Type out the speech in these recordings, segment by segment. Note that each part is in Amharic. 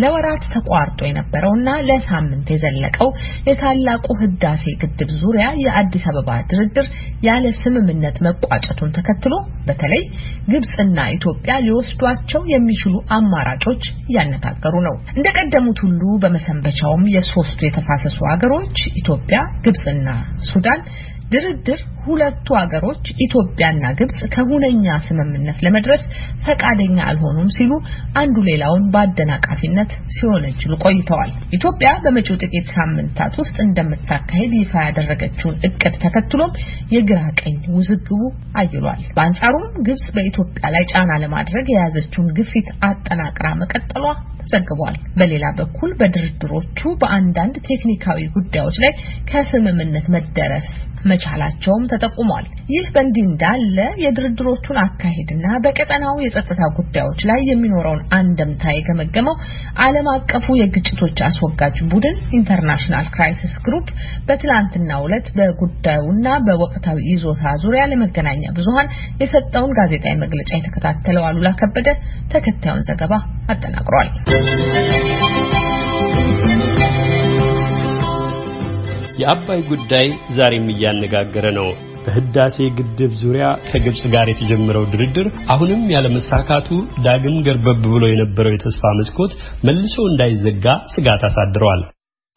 ለወራት ተቋርጦ የነበረውና ለሳምንት የዘለቀው የታላቁ ህዳሴ ግድብ ዙሪያ የአዲስ አበባ ድርድር ያለ ስምምነት መቋጨቱን ተከትሎ በተለይ ግብጽና ኢትዮጵያ ሊወስዷቸው የሚችሉ አማራጮች እያነጋገሩ ነው። እንደቀደሙት ሁሉ በመሰንበቻውም የሶስቱ የተፋሰሱ ሀገሮች ኢትዮጵያ፣ ግብጽና ሱዳን ድርድር ሁለቱ ሀገሮች ኢትዮጵያና ግብጽ ከሁነኛ ስምምነት ለመድረስ ፈቃደኛ አልሆኑም ሲሉ አንዱ ሌላውን በአደናቃፊነት ሲወነጅሉ ቆይተዋል። ኢትዮጵያ በመጪው ጥቂት ሳምንታት ውስጥ እንደምታካሄድ ይፋ ያደረገችውን እቅድ ተከትሎም የግራ ቀኝ ውዝግቡ አይሏል። በአንጻሩም ግብጽ በኢትዮጵያ ላይ ጫና ለማድረግ የያዘችውን ግፊት አጠናቅራ መቀጠሏ ዘግቧል። በሌላ በኩል በድርድሮቹ በአንዳንድ ቴክኒካዊ ጉዳዮች ላይ ከስምምነት መደረስ መቻላቸውም ተጠቁሟል። ይህ በእንዲህ እንዳለ የድርድሮቹን አካሄድና በቀጠናው የጸጥታ ጉዳዮች ላይ የሚኖረውን አንደምታ የገመገመው ዓለም አቀፉ የግጭቶች አስወጋጅ ቡድን ኢንተርናሽናል ክራይሲስ ግሩፕ በትላንትናው ዕለት በጉዳዩና በወቅታዊ ይዞታ ዙሪያ ለመገናኛ ብዙኃን የሰጠውን ጋዜጣዊ መግለጫ የተከታተለው አሉላ ከበደ ተከታዩን ዘገባ አጠናቅሯል። የአባይ ጉዳይ ዛሬም እያነጋገረ ነው። በህዳሴ ግድብ ዙሪያ ከግብጽ ጋር የተጀመረው ድርድር አሁንም ያለመሳካቱ ዳግም ገርበብ ብሎ የነበረው የተስፋ መስኮት መልሶ እንዳይዘጋ ስጋት አሳድረዋል።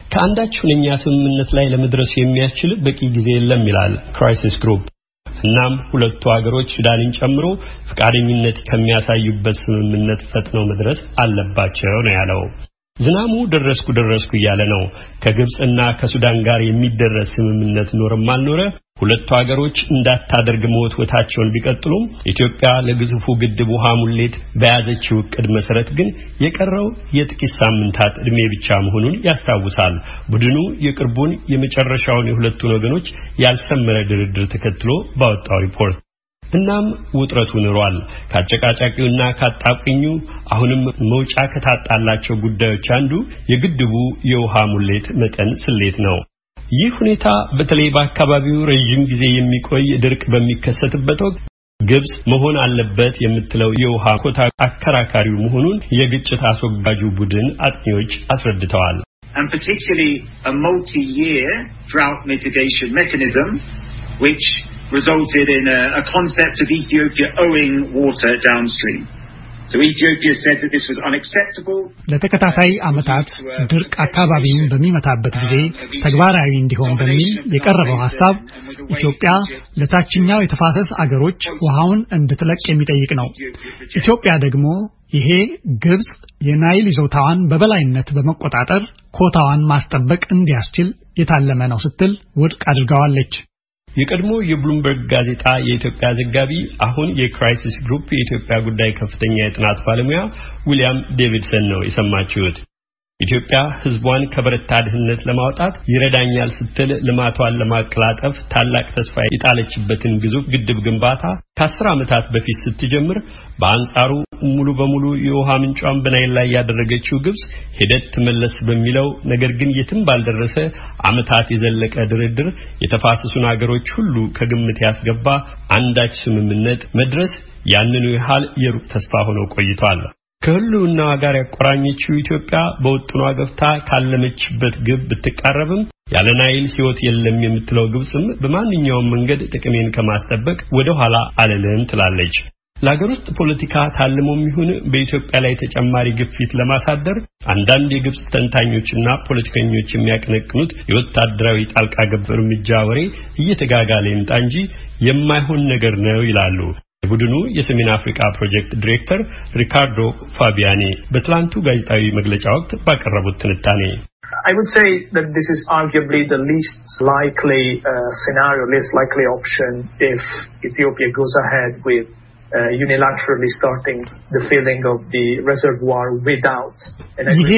ከአንዳች ሁነኛ ስምምነት ላይ ለመድረስ የሚያስችል በቂ ጊዜ የለም ይላል ክራይሲስ ግሩፕ። እናም ሁለቱ ሀገሮች ሱዳንን ጨምሮ ፈቃደኝነት ከሚያሳዩበት ስምምነት ፈጥነው መድረስ አለባቸው ነው ያለው። ዝናሙ ደረስኩ ደረስኩ እያለ ነው። ከግብፅና ከሱዳን ጋር የሚደረስ ስምምነት ኖርም አልኖረ ሁለቱ ሀገሮች እንዳታደርግ መወትወታቸውን ቢቀጥሉም ኢትዮጵያ ለግዙፉ ግድብ ውሃ ሙሌት በያዘችው እቅድ መሰረት ግን የቀረው የጥቂት ሳምንታት ዕድሜ ብቻ መሆኑን ያስታውሳል። ቡድኑ የቅርቡን የመጨረሻውን የሁለቱን ወገኖች ያልሰመረ ድርድር ተከትሎ ባወጣው ሪፖርት እናም ውጥረቱ ንሯል። ከአጨቃጫቂውና ካጣቅኙ አሁንም መውጫ ከታጣላቸው ጉዳዮች አንዱ የግድቡ የውሃ ሙሌት መጠን ስሌት ነው። ይህ ሁኔታ በተለይ በአካባቢው ረዥም ጊዜ የሚቆይ ድርቅ በሚከሰትበት ወቅት ግብጽ መሆን አለበት የምትለው የውሃ ኮታ አከራካሪው መሆኑን የግጭት አስወጋጁ ቡድን አጥኚዎች አስረድተዋል። and resulted in a, a concept of Ethiopia owing water downstream. ለተከታታይ ዓመታት ድርቅ አካባቢውን በሚመታበት ጊዜ ተግባራዊ እንዲሆን በሚል የቀረበው ሐሳብ ኢትዮጵያ ለታችኛው የተፋሰስ አገሮች ውሃውን እንድትለቅ የሚጠይቅ ነው። ኢትዮጵያ ደግሞ ይሄ ግብጽ የናይል ይዞታዋን በበላይነት በመቆጣጠር ኮታዋን ማስጠበቅ እንዲያስችል የታለመ ነው ስትል ውድቅ አድርገዋለች። የቀድሞ የብሉምበርግ ጋዜጣ የኢትዮጵያ ዘጋቢ አሁን የክራይሲስ ግሩፕ የኢትዮጵያ ጉዳይ ከፍተኛ የጥናት ባለሙያ ዊሊያም ዴቪድሰን ነው የሰማችሁት። ኢትዮጵያ ሕዝቧን ከበረታ ድህነት ለማውጣት ይረዳኛል ስትል ልማቷን ለማቀላጠፍ ታላቅ ተስፋ የጣለችበትን ግዙፍ ግድብ ግንባታ ከአስር ዓመታት በፊት ስትጀምር፣ በአንጻሩ ሙሉ በሙሉ የውሃ ምንጯን በናይል ላይ ያደረገችው ግብጽ ሂደት ትመለስ በሚለው ነገር ግን የትም ባልደረሰ ዓመታት የዘለቀ ድርድር የተፋሰሱን አገሮች ሁሉ ከግምት ያስገባ አንዳች ስምምነት መድረስ ያንኑ ያህል የሩቅ ተስፋ ሆኖ ቆይቷል። ከህልውናዋ ጋር ያቆራኘችው ኢትዮጵያ በውጥኗ ገፍታ ካለመችበት ግብ ብትቃረብም ያለ ናይል ሕይወት የለም የምትለው ግብጽም በማንኛውም መንገድ ጥቅሜን ከማስጠበቅ ወደ ኋላ አልልም ትላለች። ለሀገር ውስጥ ፖለቲካ ታልሞም ይሁን በኢትዮጵያ ላይ ተጨማሪ ግፊት ለማሳደር አንዳንድ የግብጽ ተንታኞችና ፖለቲከኞች የሚያቀነቅኑት የወታደራዊ ጣልቃ ገብ እርምጃ ወሬ እየተጋጋለ ይምጣ እንጂ የማይሆን ነገር ነው ይላሉ። የቡድኑ የሰሜን አፍሪካ ፕሮጀክት ዲሬክተር ሪካርዶ ፋቢያኒ በትላንቱ ጋዜጣዊ መግለጫ ወቅት ባቀረቡት ትንታኔ I would say that this is arguably the least likely uh, scenario, least likely option if Ethiopia goes ahead with unilaterally starting the filling of the reservoir without ይሄ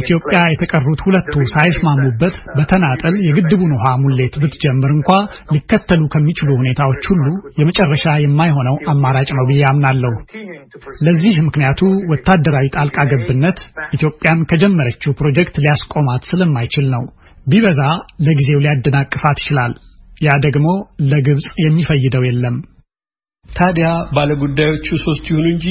ኢትዮጵያ የተቀሩት ሁለቱ ሳይስማሙበት በተናጠል የግድቡን ውሃ ሙሌት ብትጀምር እንኳ ሊከተሉ ከሚችሉ ሁኔታዎች ሁሉ የመጨረሻ የማይሆነው አማራጭ ነው ብዬ አምናለሁ። ለዚህ ምክንያቱ ወታደራዊ ጣልቃ ገብነት ኢትዮጵያን ከጀመረችው ፕሮጀክት ሊያስቆማት ስለማይችል ነው። ቢበዛ ለጊዜው ሊያደናቅፋት ይችላል። ያ ደግሞ ለግብጽ የሚፈይደው የለም። ታዲያ ባለጉዳዮቹ ሶስት ይሁኑ እንጂ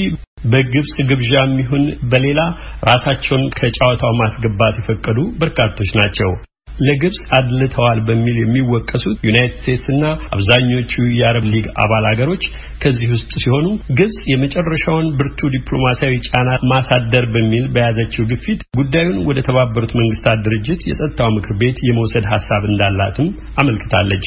በግብጽ ግብዣም ይሁን በሌላ ራሳቸውን ከጨዋታው ማስገባት የፈቀዱ በርካቶች ናቸው። ለግብጽ አድልተዋል በሚል የሚወቀሱት ዩናይትድ ስቴትስ እና አብዛኞቹ የአረብ ሊግ አባል ሀገሮች ከዚህ ውስጥ ሲሆኑ ግብጽ የመጨረሻውን ብርቱ ዲፕሎማሲያዊ ጫና ማሳደር በሚል በያዘችው ግፊት ጉዳዩን ወደ ተባበሩት መንግስታት ድርጅት የጸጥታው ምክር ቤት የመውሰድ ሀሳብ እንዳላትም አመልክታለች።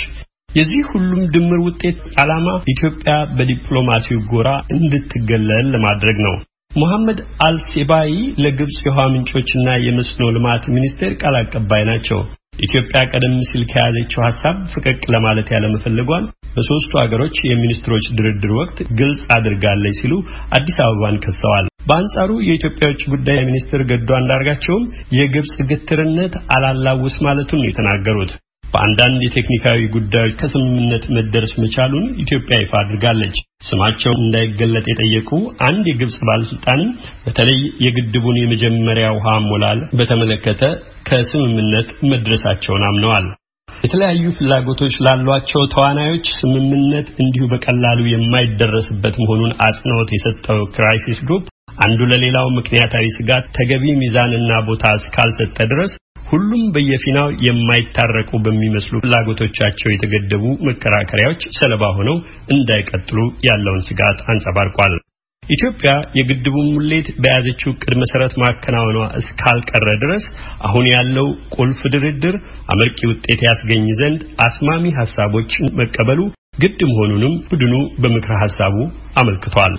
የዚህ ሁሉም ድምር ውጤት ዓላማ ኢትዮጵያ በዲፕሎማሲው ጎራ እንድትገለል ለማድረግ ነው። ሙሐመድ አልሴባይ ለግብጽ የውሃ ምንጮችና የመስኖ ልማት ሚኒስቴር ቃል አቀባይ ናቸው። ኢትዮጵያ ቀደም ሲል ከያዘችው ሀሳብ ፈቀቅ ለማለት ያለመፈለጓን በሶስቱ ሀገሮች የሚኒስትሮች ድርድር ወቅት ግልጽ አድርጋለች ሲሉ አዲስ አበባን ከሰዋል። በአንጻሩ የኢትዮጵያ ውጭ ጉዳይ ሚኒስትር ገዱ አንዳርጋቸውም የግብጽ ግትርነት አላላውስ ማለቱን ነው የተናገሩት። በአንዳንድ የቴክኒካዊ ጉዳዮች ከስምምነት መደረስ መቻሉን ኢትዮጵያ ይፋ አድርጋለች። ስማቸው እንዳይገለጥ የጠየቁ አንድ የግብጽ ባለስልጣንም በተለይ የግድቡን የመጀመሪያ ውሃ አሞላል በተመለከተ ከስምምነት መድረሳቸውን አምነዋል። የተለያዩ ፍላጎቶች ላሏቸው ተዋናዮች ስምምነት እንዲሁ በቀላሉ የማይደረስበት መሆኑን አጽንኦት የሰጠው ክራይሲስ ግሩፕ አንዱ ለሌላው ምክንያታዊ ስጋት ተገቢ ሚዛንና ቦታ እስካልሰጠ ድረስ ሁሉም በየፊናው የማይታረቁ በሚመስሉ ፍላጎቶቻቸው የተገደቡ መከራከሪያዎች ሰለባ ሆነው እንዳይቀጥሉ ያለውን ስጋት አንጸባርቋል። ኢትዮጵያ የግድቡን ሙሌት በያዘችው ዕቅድ መሰረት ማከናወኗ እስካልቀረ ድረስ አሁን ያለው ቁልፍ ድርድር አመርቂ ውጤት ያስገኝ ዘንድ አስማሚ ሀሳቦችን መቀበሉ ግድ መሆኑንም ቡድኑ በምክረ ሀሳቡ አመልክቷል።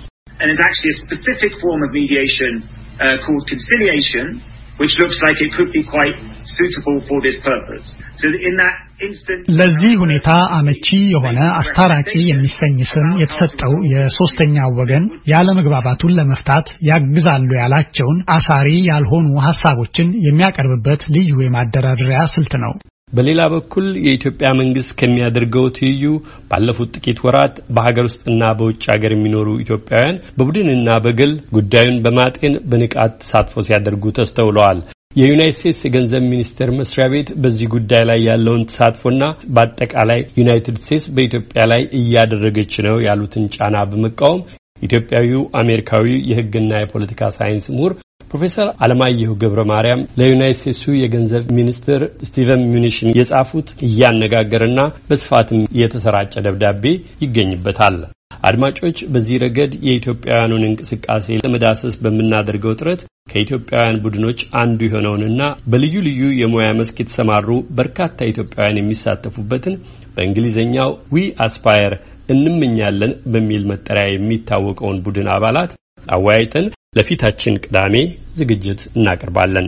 ለዚህ ሁኔታ አመቺ የሆነ አስታራቂ የሚሰኝ ስም የተሰጠው የሶስተኛው ወገን ያለመግባባቱን ለመፍታት ያግዛሉ ያላቸውን አሳሪ ያልሆኑ ሀሳቦችን የሚያቀርብበት ልዩ የማደራደሪያ ስልት ነው። በሌላ በኩል የኢትዮጵያ መንግስት ከሚያደርገው ትይዩ ባለፉት ጥቂት ወራት በሀገር ውስጥና በውጭ ሀገር የሚኖሩ ኢትዮጵያውያን በቡድንና በግል ጉዳዩን በማጤን በንቃት ተሳትፎ ሲያደርጉ ተስተውለዋል። የዩናይት ስቴትስ የገንዘብ ሚኒስቴር መስሪያ ቤት በዚህ ጉዳይ ላይ ያለውን ተሳትፎና በአጠቃላይ ዩናይትድ ስቴትስ በኢትዮጵያ ላይ እያደረገች ነው ያሉትን ጫና በመቃወም ኢትዮጵያዊው አሜሪካዊ የሕግና የፖለቲካ ሳይንስ ምሁር ፕሮፌሰር አለማየሁ ገብረ ማርያም ለዩናይት ስቴትሱ የገንዘብ ሚኒስትር ስቲቨን ምኑሽን የጻፉት እያነጋገረና በስፋትም የተሰራጨ ደብዳቤ ይገኝበታል። አድማጮች፣ በዚህ ረገድ የኢትዮጵያውያኑን እንቅስቃሴ ለመዳሰስ በምናደርገው ጥረት ከኢትዮጵያውያን ቡድኖች አንዱ የሆነውንና በልዩ ልዩ የሙያ መስክ የተሰማሩ በርካታ ኢትዮጵያውያን የሚሳተፉበትን በእንግሊዝኛው We Aspire እንመኛለን በሚል መጠሪያ የሚታወቀውን ቡድን አባላት አወያይተን ለፊታችን ቅዳሜ ዝግጅት እናቀርባለን።